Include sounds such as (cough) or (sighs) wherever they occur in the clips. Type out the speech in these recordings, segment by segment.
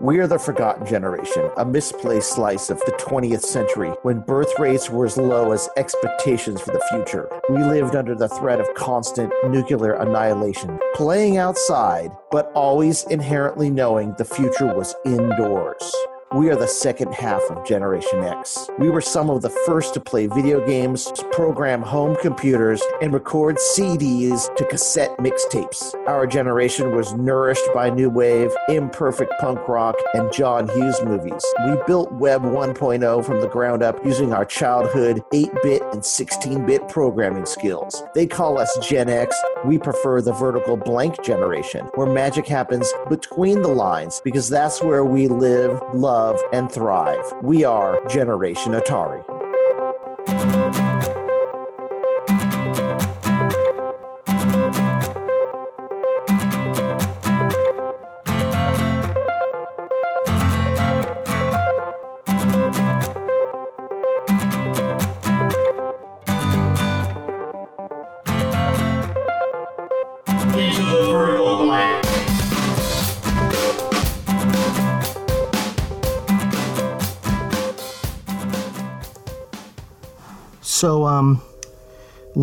We are the forgotten generation, a misplaced slice of the 20th century when birth rates were as low as expectations for the future. We lived under the threat of constant nuclear annihilation, playing outside, but always inherently knowing the future was indoors. We are the second half of Generation X. We were some of the first to play video games, program home computers, and record CDs to cassette mixtapes. Our generation was nourished by new wave, imperfect punk rock, and John Hughes movies. We built Web 1.0 from the ground up using our childhood 8 bit and 16 bit programming skills. They call us Gen X. We prefer the vertical blank generation, where magic happens between the lines because that's where we live, love, and thrive. We are Generation Atari.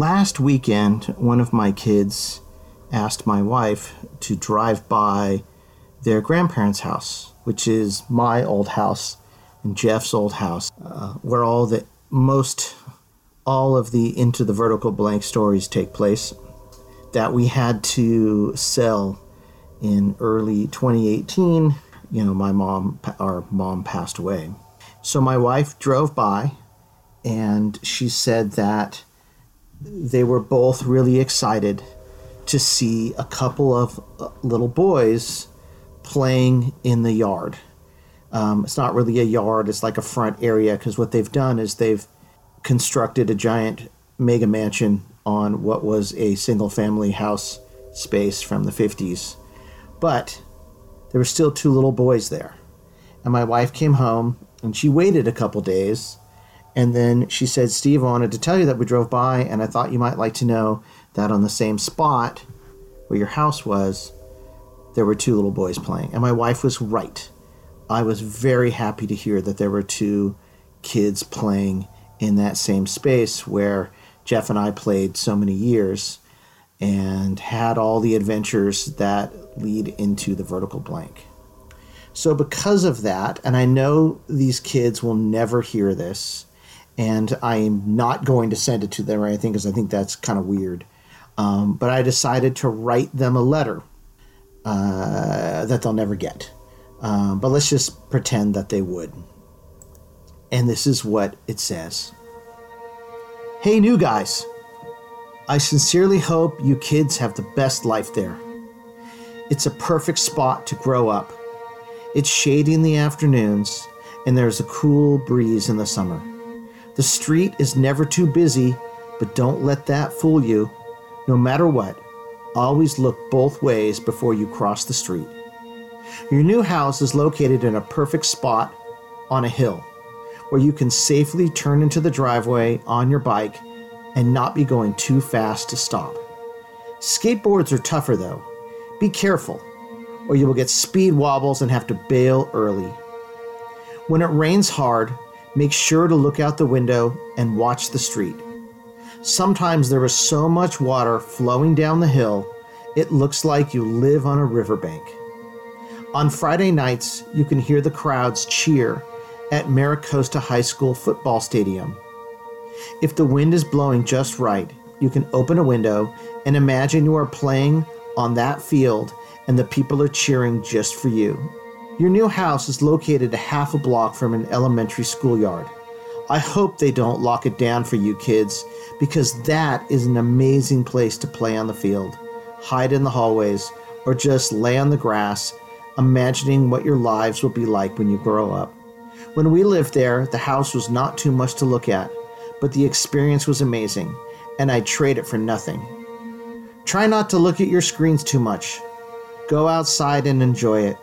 Last weekend, one of my kids asked my wife to drive by their grandparents' house, which is my old house and Jeff's old house, uh, where all the most all of the into the vertical blank stories take place that we had to sell in early 2018 you know my mom our mom passed away. So my wife drove by and she said that they were both really excited to see a couple of uh, little boys playing in the yard. Um, it's not really a yard, it's like a front area because what they've done is they've constructed a giant mega mansion on what was a single family house space from the 50s. But there were still two little boys there. And my wife came home and she waited a couple days and then she said, Steve, I wanted to tell you that we drove by, and I thought you might like to know that on the same spot where your house was, there were two little boys playing. And my wife was right. I was very happy to hear that there were two kids playing in that same space where Jeff and I played so many years and had all the adventures that lead into the vertical blank. So, because of that, and I know these kids will never hear this, and I'm not going to send it to them or anything because I think that's kind of weird. Um, but I decided to write them a letter uh, that they'll never get. Um, but let's just pretend that they would. And this is what it says Hey, new guys. I sincerely hope you kids have the best life there. It's a perfect spot to grow up. It's shady in the afternoons, and there's a cool breeze in the summer. The street is never too busy, but don't let that fool you. No matter what, always look both ways before you cross the street. Your new house is located in a perfect spot on a hill where you can safely turn into the driveway on your bike and not be going too fast to stop. Skateboards are tougher though. Be careful, or you will get speed wobbles and have to bail early. When it rains hard, Make sure to look out the window and watch the street. Sometimes there is so much water flowing down the hill, it looks like you live on a riverbank. On Friday nights, you can hear the crowds cheer at Mira Costa High School football stadium. If the wind is blowing just right, you can open a window and imagine you are playing on that field and the people are cheering just for you. Your new house is located a half a block from an elementary schoolyard. I hope they don't lock it down for you kids because that is an amazing place to play on the field, hide in the hallways, or just lay on the grass, imagining what your lives will be like when you grow up. When we lived there, the house was not too much to look at, but the experience was amazing, and I'd trade it for nothing. Try not to look at your screens too much. Go outside and enjoy it.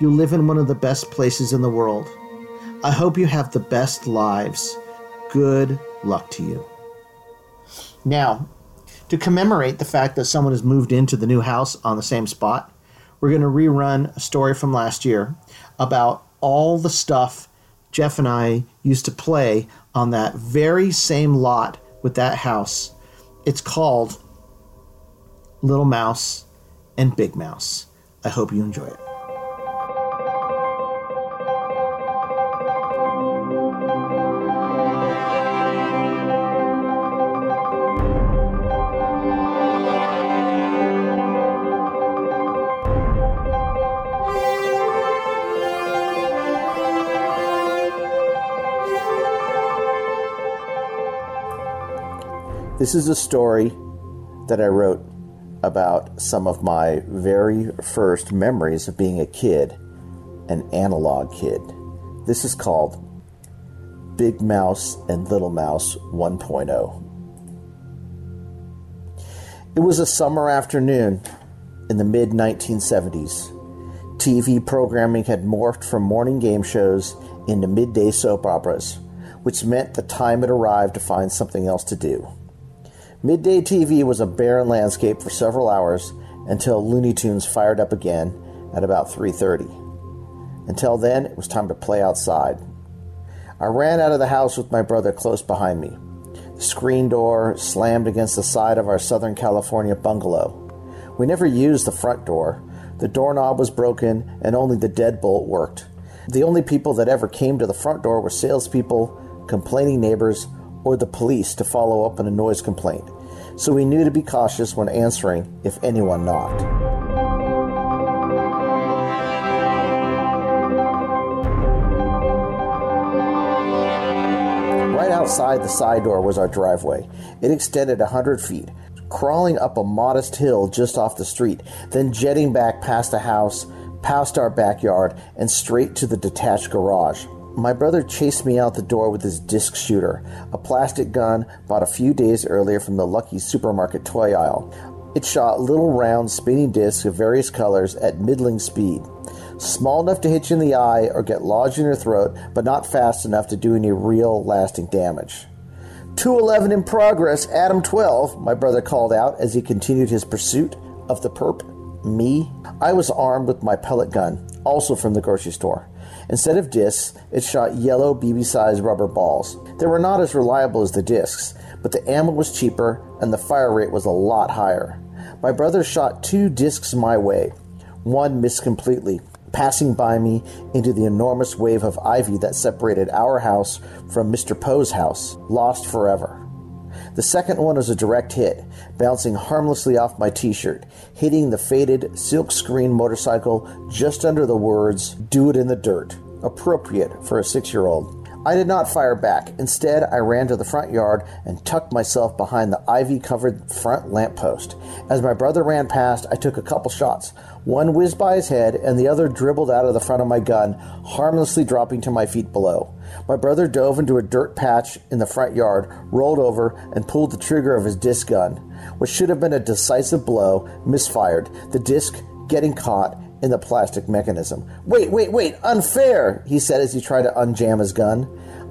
You live in one of the best places in the world. I hope you have the best lives. Good luck to you. Now, to commemorate the fact that someone has moved into the new house on the same spot, we're going to rerun a story from last year about all the stuff Jeff and I used to play on that very same lot with that house. It's called Little Mouse and Big Mouse. I hope you enjoy it. This is a story that I wrote about some of my very first memories of being a kid, an analog kid. This is called Big Mouse and Little Mouse 1.0. It was a summer afternoon in the mid 1970s. TV programming had morphed from morning game shows into midday soap operas, which meant the time had arrived to find something else to do. Midday TV was a barren landscape for several hours until Looney Tunes fired up again at about 3:30. Until then, it was time to play outside. I ran out of the house with my brother close behind me. The screen door slammed against the side of our Southern California bungalow. We never used the front door. The doorknob was broken and only the deadbolt worked. The only people that ever came to the front door were salespeople, complaining neighbors, or the police to follow up on a noise complaint, so we knew to be cautious when answering if anyone knocked. Right outside the side door was our driveway. It extended a hundred feet, crawling up a modest hill just off the street, then jetting back past the house, past our backyard, and straight to the detached garage. My brother chased me out the door with his disc shooter, a plastic gun bought a few days earlier from the Lucky Supermarket toy aisle. It shot little round spinning discs of various colors at middling speed. Small enough to hit you in the eye or get lodged in your throat, but not fast enough to do any real lasting damage. 211 in progress, Adam 12, my brother called out as he continued his pursuit of the perp. Me? I was armed with my pellet gun, also from the grocery store. Instead of discs, it shot yellow BB sized rubber balls. They were not as reliable as the discs, but the ammo was cheaper and the fire rate was a lot higher. My brother shot two discs my way. One missed completely, passing by me into the enormous wave of ivy that separated our house from Mr. Poe's house, lost forever. The second one was a direct hit, bouncing harmlessly off my t shirt, hitting the faded silkscreen motorcycle just under the words, Do it in the dirt, appropriate for a six year old. I did not fire back. Instead, I ran to the front yard and tucked myself behind the ivy covered front lamppost. As my brother ran past, I took a couple shots. One whizzed by his head, and the other dribbled out of the front of my gun, harmlessly dropping to my feet below. My brother dove into a dirt patch in the front yard, rolled over, and pulled the trigger of his disc gun. What should have been a decisive blow misfired, the disc getting caught in the plastic mechanism. Wait, wait, wait, unfair, he said as he tried to unjam his gun.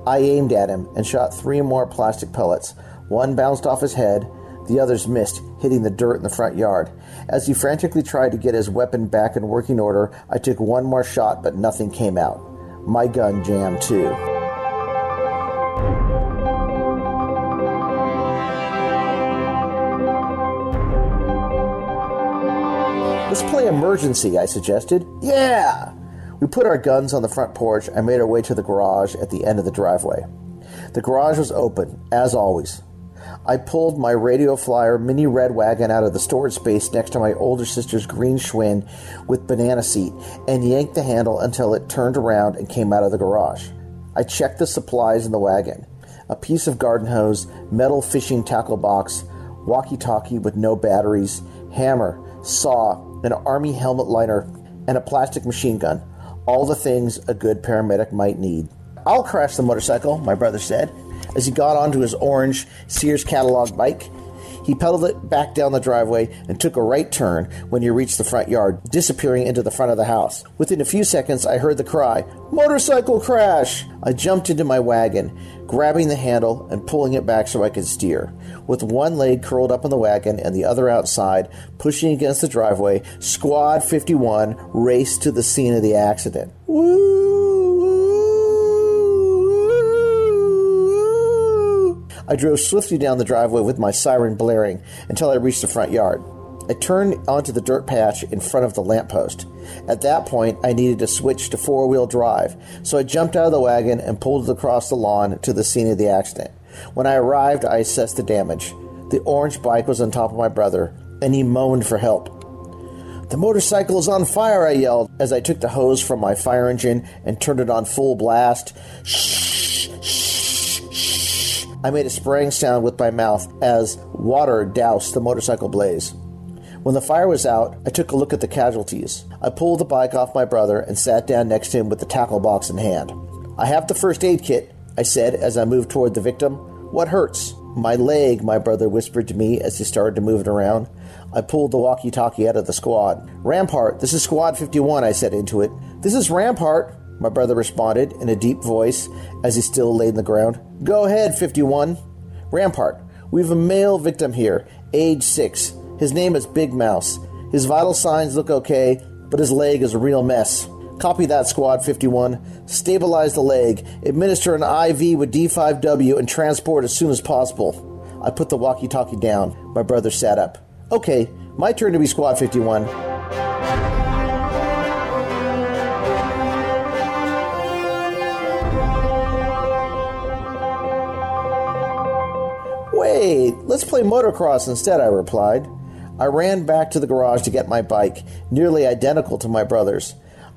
I aimed at him and shot three more plastic pellets. One bounced off his head, the others missed, hitting the dirt in the front yard. As he frantically tried to get his weapon back in working order, I took one more shot, but nothing came out. My gun jammed too. Let's play emergency, I suggested. Yeah! We put our guns on the front porch and made our way to the garage at the end of the driveway. The garage was open, as always. I pulled my radio flyer mini red wagon out of the storage space next to my older sister's green Schwinn with banana seat and yanked the handle until it turned around and came out of the garage. I checked the supplies in the wagon a piece of garden hose, metal fishing tackle box, walkie talkie with no batteries, hammer, saw, an army helmet liner, and a plastic machine gun. All the things a good paramedic might need. I'll crash the motorcycle, my brother said, as he got onto his orange Sears catalog bike. He pedaled it back down the driveway and took a right turn when he reached the front yard, disappearing into the front of the house. Within a few seconds, I heard the cry, Motorcycle crash! I jumped into my wagon, grabbing the handle and pulling it back so I could steer. With one leg curled up in the wagon and the other outside, pushing against the driveway, Squad 51 raced to the scene of the accident. Woo! I drove swiftly down the driveway with my siren blaring until I reached the front yard. I turned onto the dirt patch in front of the lamppost. At that point, I needed to switch to four wheel drive, so I jumped out of the wagon and pulled across the lawn to the scene of the accident. When I arrived, I assessed the damage. The orange bike was on top of my brother, and he moaned for help. The motorcycle is on fire, I yelled as I took the hose from my fire engine and turned it on full blast. Shh. I made a spraying sound with my mouth as water doused the motorcycle blaze. When the fire was out, I took a look at the casualties. I pulled the bike off my brother and sat down next to him with the tackle box in hand. I have the first aid kit, I said as I moved toward the victim. What hurts? My leg, my brother whispered to me as he started to move it around. I pulled the walkie talkie out of the squad. Rampart, this is Squad 51, I said into it. This is Rampart, my brother responded in a deep voice as he still lay in the ground. Go ahead, 51. Rampart, we have a male victim here, age 6. His name is Big Mouse. His vital signs look okay, but his leg is a real mess. Copy that, Squad 51. Stabilize the leg, administer an IV with D5W, and transport as soon as possible. I put the walkie talkie down. My brother sat up. Okay, my turn to be Squad 51. Let's play motocross instead, I replied. I ran back to the garage to get my bike, nearly identical to my brother's.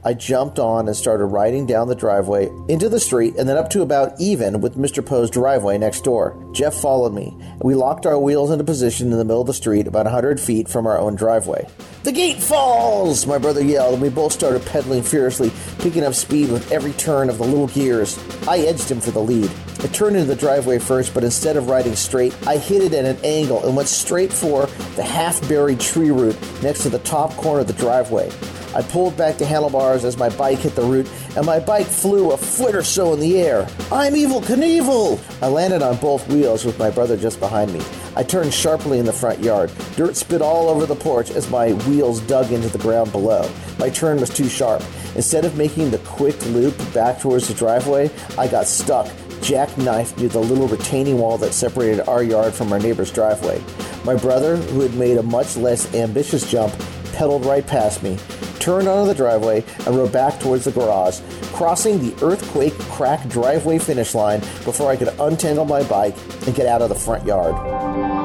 I jumped on and started riding down the driveway into the street and then up to about even with Mr. Poe's driveway next door. Jeff followed me. We locked our wheels into position in the middle of the street about a 100 feet from our own driveway. The gate falls! My brother yelled, and we both started pedaling furiously, picking up speed with every turn of the little gears. I edged him for the lead. I turned into the driveway first, but instead of riding straight, I hit it at an angle and went straight for the half buried tree root next to the top corner of the driveway. I pulled back the handlebars as my bike hit the root, and my bike flew a foot or so in the air. I'm Evel Knievel! I landed on both wheels with my brother just behind me. I turned sharply in the front yard. Dirt spit all over the porch as my wheels dug into the ground below. My turn was too sharp. Instead of making the quick loop back towards the driveway, I got stuck jackknifed near the little retaining wall that separated our yard from our neighbor's driveway. My brother, who had made a much less ambitious jump, pedaled right past me, turned onto the driveway, and rode back towards the garage, crossing the earthquake crack driveway finish line before I could untangle my bike and get out of the front yard.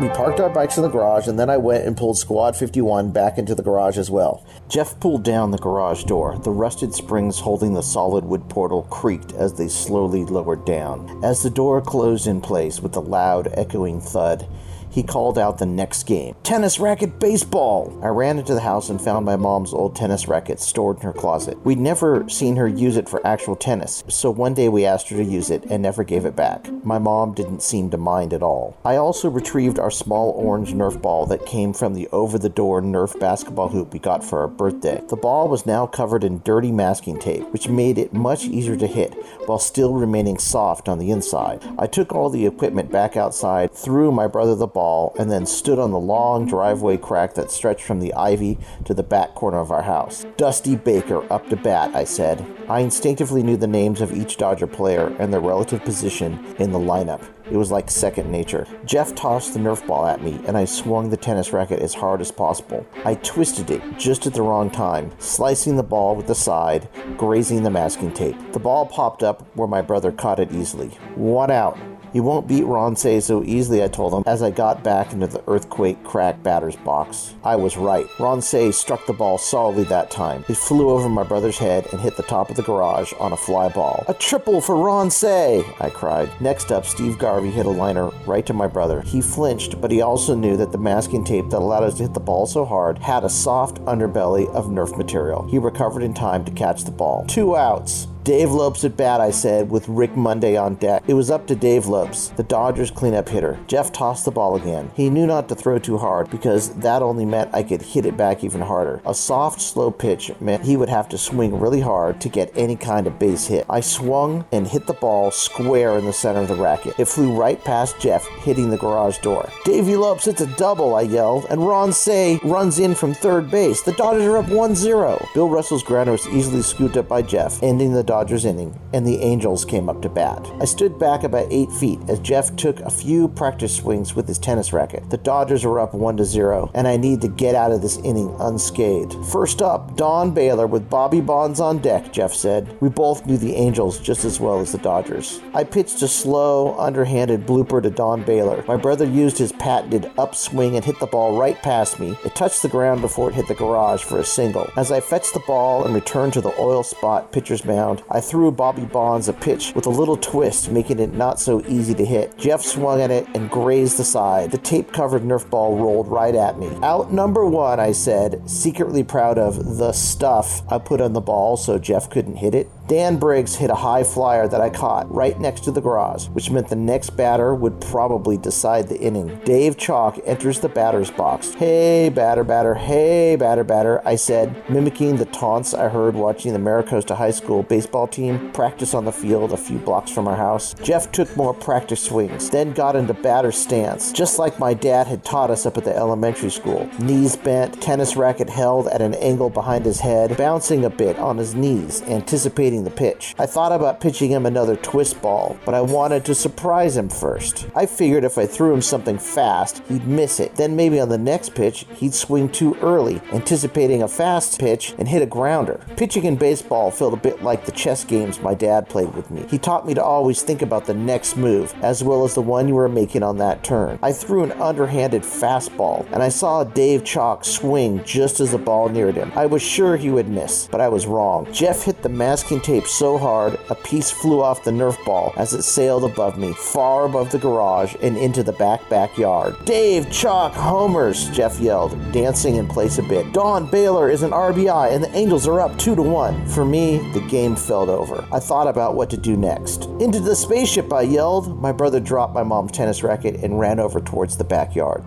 We parked our bikes in the garage, and then I went and pulled Squad 51 back into the garage as well. Jeff pulled down the garage door. The rusted springs holding the solid wood portal creaked as they slowly lowered down. As the door closed in place with a loud, echoing thud, he called out the next game Tennis racket baseball! I ran into the house and found my mom's old tennis racket stored in her closet. We'd never seen her use it for actual tennis, so one day we asked her to use it and never gave it back. My mom didn't seem to mind at all. I also retrieved our small orange Nerf ball that came from the over the door Nerf basketball hoop we got for our birthday. The ball was now covered in dirty masking tape, which made it much easier to hit while still remaining soft on the inside. I took all the equipment back outside, threw my brother the ball, and then stood on the long driveway crack that stretched from the ivy to the back corner of our house. Dusty Baker up to bat, I said. I instinctively knew the names of each Dodger player and their relative position in the lineup. It was like second nature. Jeff tossed the Nerf ball at me, and I swung the tennis racket as hard as possible. I twisted it just at the wrong time, slicing the ball with the side, grazing the masking tape. The ball popped up where my brother caught it easily. One out. You won't beat Ron Cey so easily, I told him as I got back into the earthquake crack batter's box. I was right. Ron Cey struck the ball solidly that time. It flew over my brother's head and hit the top of the garage on a fly ball. A triple for Ron Cey! I cried. Next up, Steve Garvey hit a liner right to my brother. He flinched, but he also knew that the masking tape that allowed us to hit the ball so hard had a soft underbelly of Nerf material. He recovered in time to catch the ball. Two outs. Dave Lopes at bat, I said, with Rick Monday on deck. It was up to Dave Lopes, the Dodgers cleanup hitter. Jeff tossed the ball again. He knew not to throw too hard because that only meant I could hit it back even harder. A soft, slow pitch meant he would have to swing really hard to get any kind of base hit. I swung and hit the ball square in the center of the racket. It flew right past Jeff, hitting the garage door. Davey Lopes hits a double, I yelled, and Ron Cey runs in from third base. The Dodgers are up 1 0. Bill Russell's grounder was easily scooped up by Jeff, ending the Dodgers inning, and the Angels came up to bat. I stood back about eight feet as Jeff took a few practice swings with his tennis racket. The Dodgers were up 1 to 0, and I need to get out of this inning unscathed. First up, Don Baylor with Bobby Bonds on deck, Jeff said. We both knew the Angels just as well as the Dodgers. I pitched a slow, underhanded blooper to Don Baylor. My brother used his patented upswing and hit the ball right past me. It touched the ground before it hit the garage for a single. As I fetched the ball and returned to the oil spot pitcher's mound, I threw Bobby Bonds a pitch with a little twist, making it not so easy to hit. Jeff swung at it and grazed the side. The tape covered Nerf ball rolled right at me. Out number one, I said, secretly proud of the stuff I put on the ball so Jeff couldn't hit it. Dan Briggs hit a high flyer that I caught right next to the garage, which meant the next batter would probably decide the inning. Dave Chalk enters the batter's box. Hey, batter, batter, hey, batter, batter, I said, mimicking the taunts I heard watching the Mira Costa High School baseball team practice on the field a few blocks from our house. Jeff took more practice swings, then got into batter's stance, just like my dad had taught us up at the elementary school. Knees bent, tennis racket held at an angle behind his head, bouncing a bit on his knees, anticipating the pitch. I thought about pitching him another twist ball, but I wanted to surprise him first. I figured if I threw him something fast, he'd miss it. Then maybe on the next pitch, he'd swing too early, anticipating a fast pitch and hit a grounder. Pitching in baseball felt a bit like the chess games my dad played with me. He taught me to always think about the next move, as well as the one you were making on that turn. I threw an underhanded fastball, and I saw Dave Chalk swing just as the ball neared him. I was sure he would miss, but I was wrong. Jeff hit the masking so hard, a piece flew off the Nerf ball as it sailed above me, far above the garage and into the back backyard. Dave Chalk homers, Jeff yelled, dancing in place a bit. Don Baylor is an RBI and the Angels are up 2 to 1. For me, the game fell over. I thought about what to do next. Into the spaceship, I yelled. My brother dropped my mom's tennis racket and ran over towards the backyard.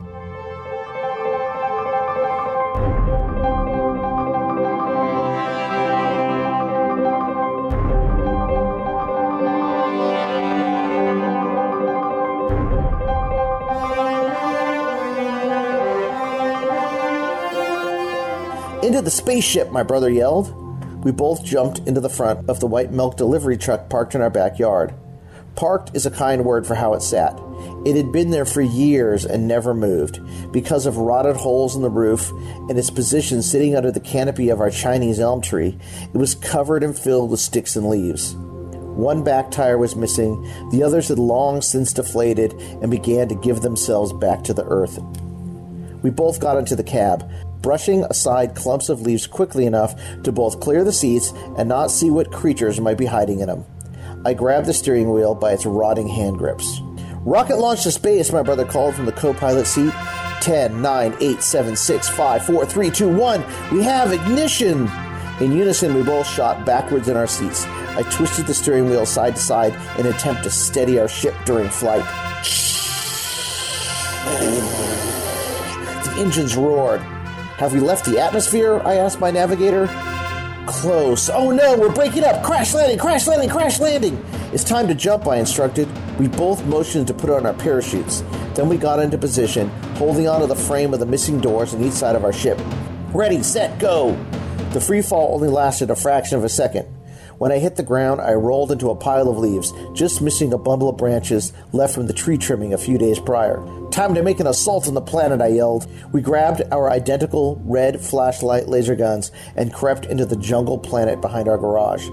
Into the spaceship, my brother yelled. We both jumped into the front of the white milk delivery truck parked in our backyard. Parked is a kind word for how it sat. It had been there for years and never moved because of rotted holes in the roof and its position sitting under the canopy of our Chinese elm tree. It was covered and filled with sticks and leaves. One back tire was missing, the others had long since deflated and began to give themselves back to the earth. We both got into the cab, brushing aside clumps of leaves quickly enough to both clear the seats and not see what creatures might be hiding in them. I grabbed the steering wheel by its rotting hand grips. Rocket launch to space, my brother called from the co pilot seat. 10, 9, 8, 7, 6, 5, 4, 3, 2, 1. We have ignition! In unison, we both shot backwards in our seats. I twisted the steering wheel side to side in an attempt to steady our ship during flight. (sighs) The engines roared. Have we left the atmosphere? I asked my navigator. Close. Oh no, we're breaking up. Crash landing, crash landing, crash landing. It's time to jump, I instructed. We both motioned to put on our parachutes. Then we got into position, holding onto the frame of the missing doors on each side of our ship. Ready, set, go. The free fall only lasted a fraction of a second. When I hit the ground, I rolled into a pile of leaves, just missing a bundle of branches left from the tree trimming a few days prior. Time to make an assault on the planet, I yelled. We grabbed our identical red flashlight laser guns and crept into the jungle planet behind our garage.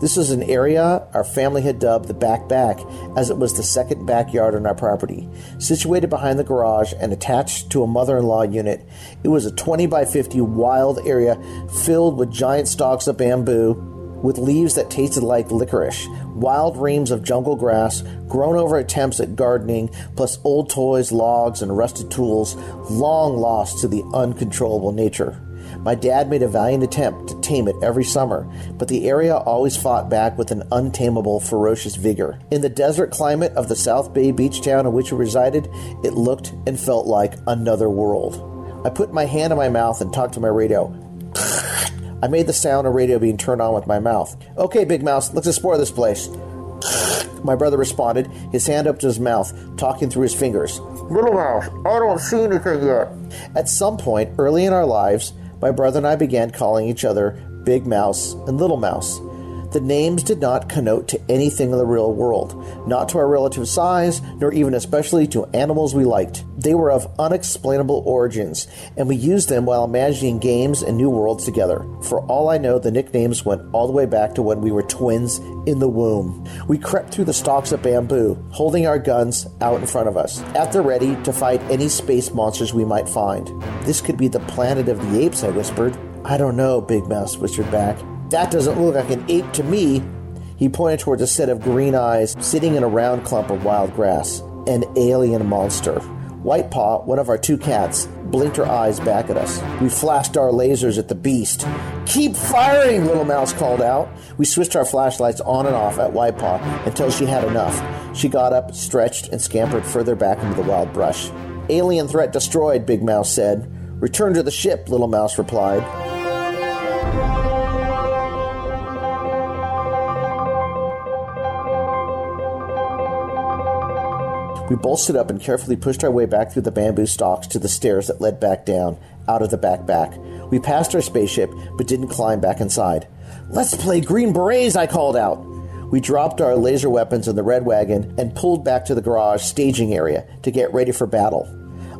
This was an area our family had dubbed the back back, as it was the second backyard on our property. Situated behind the garage and attached to a mother in law unit, it was a 20 by 50 wild area filled with giant stalks of bamboo with leaves that tasted like licorice, wild reams of jungle grass, grown over attempts at gardening, plus old toys, logs, and rusted tools, long lost to the uncontrollable nature. My dad made a valiant attempt to tame it every summer, but the area always fought back with an untamable, ferocious vigor. In the desert climate of the South Bay beach town in which we resided, it looked and felt like another world. I put my hand in my mouth and talked to my radio. (laughs) I made the sound of radio being turned on with my mouth. Okay, Big Mouse, let's explore this place. (sighs) My brother responded, his hand up to his mouth, talking through his fingers. Little Mouse, I don't see anything yet. At some point early in our lives, my brother and I began calling each other Big Mouse and Little Mouse. The names did not connote to anything in the real world, not to our relative size, nor even especially to animals we liked. They were of unexplainable origins, and we used them while imagining games and new worlds together. For all I know, the nicknames went all the way back to when we were twins in the womb. We crept through the stalks of bamboo, holding our guns out in front of us, at the ready to fight any space monsters we might find. This could be the planet of the apes, I whispered. I don't know, Big Mouse whispered back. That doesn't look like an ape to me. He pointed towards a set of green eyes sitting in a round clump of wild grass. An alien monster. White Paw, one of our two cats, blinked her eyes back at us. We flashed our lasers at the beast. Keep firing, Little Mouse called out. We switched our flashlights on and off at White Paw until she had enough. She got up, stretched, and scampered further back into the wild brush. Alien threat destroyed, Big Mouse said. Return to the ship, Little Mouse replied. We stood up and carefully pushed our way back through the bamboo stalks to the stairs that led back down, out of the back back. We passed our spaceship, but didn't climb back inside. Let's play Green Berets, I called out. We dropped our laser weapons in the red wagon and pulled back to the garage staging area to get ready for battle.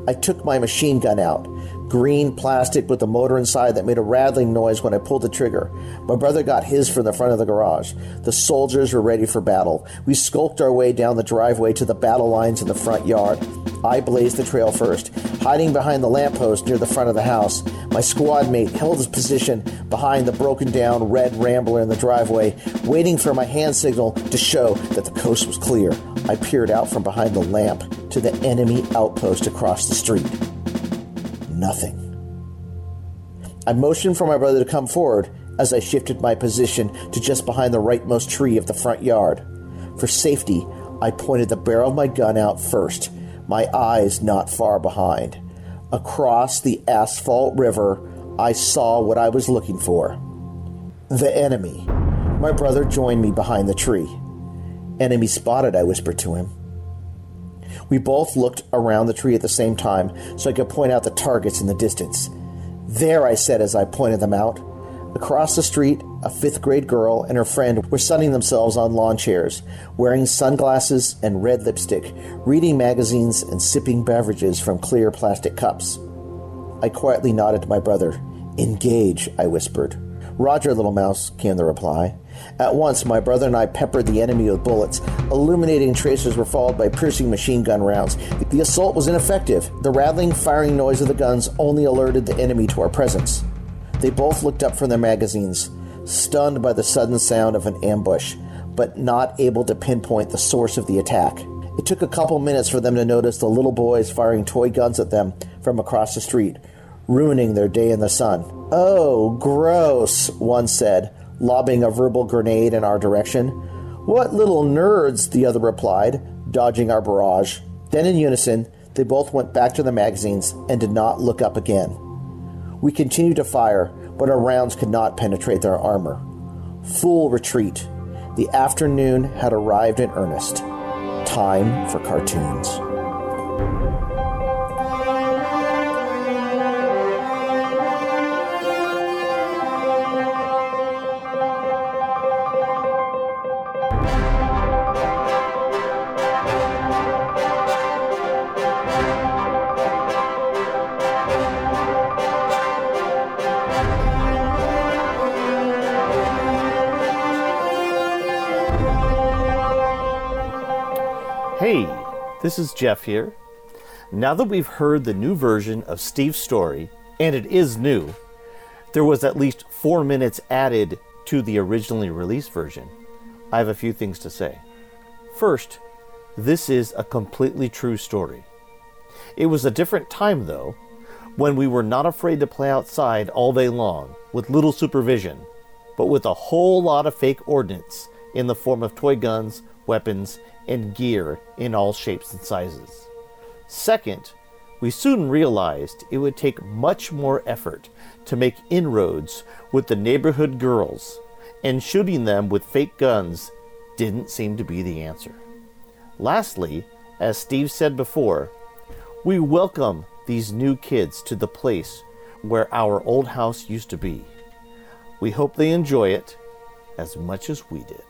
I took my machine gun out green plastic with a motor inside that made a rattling noise when I pulled the trigger. My brother got his from the front of the garage. The soldiers were ready for battle. We skulked our way down the driveway to the battle lines in the front yard. I blazed the trail first, hiding behind the lamppost near the front of the house. My squad mate held his position behind the broken down red rambler in the driveway, waiting for my hand signal to show that the coast was clear. I peered out from behind the lamp to the enemy outpost across the street nothing. I motioned for my brother to come forward as I shifted my position to just behind the rightmost tree of the front yard. For safety, I pointed the barrel of my gun out first, my eyes not far behind. Across the asphalt river, I saw what I was looking for the enemy. My brother joined me behind the tree. Enemy spotted, I whispered to him. We both looked around the tree at the same time so I could point out the targets in the distance. There, I said as I pointed them out. Across the street, a fifth grade girl and her friend were sunning themselves on lawn chairs, wearing sunglasses and red lipstick, reading magazines and sipping beverages from clear plastic cups. I quietly nodded to my brother. Engage, I whispered. Roger, little mouse, came the reply. At once, my brother and I peppered the enemy with bullets. Illuminating tracers were followed by piercing machine gun rounds. The assault was ineffective. The rattling, firing noise of the guns only alerted the enemy to our presence. They both looked up from their magazines, stunned by the sudden sound of an ambush, but not able to pinpoint the source of the attack. It took a couple minutes for them to notice the little boys firing toy guns at them from across the street, ruining their day in the sun. Oh, gross, one said, lobbing a verbal grenade in our direction. What little nerds, the other replied, dodging our barrage. Then, in unison, they both went back to their magazines and did not look up again. We continued to fire, but our rounds could not penetrate their armor. Full retreat. The afternoon had arrived in earnest. Time for cartoons. This is Jeff here. Now that we've heard the new version of Steve's story, and it is new, there was at least four minutes added to the originally released version. I have a few things to say. First, this is a completely true story. It was a different time, though, when we were not afraid to play outside all day long with little supervision, but with a whole lot of fake ordnance in the form of toy guns, weapons, and gear in all shapes and sizes. Second, we soon realized it would take much more effort to make inroads with the neighborhood girls, and shooting them with fake guns didn't seem to be the answer. Lastly, as Steve said before, we welcome these new kids to the place where our old house used to be. We hope they enjoy it as much as we did.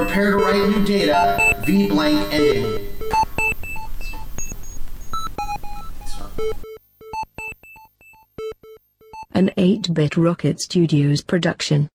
Prepare to write new data. V blank ending. An 8-bit Rocket Studios production.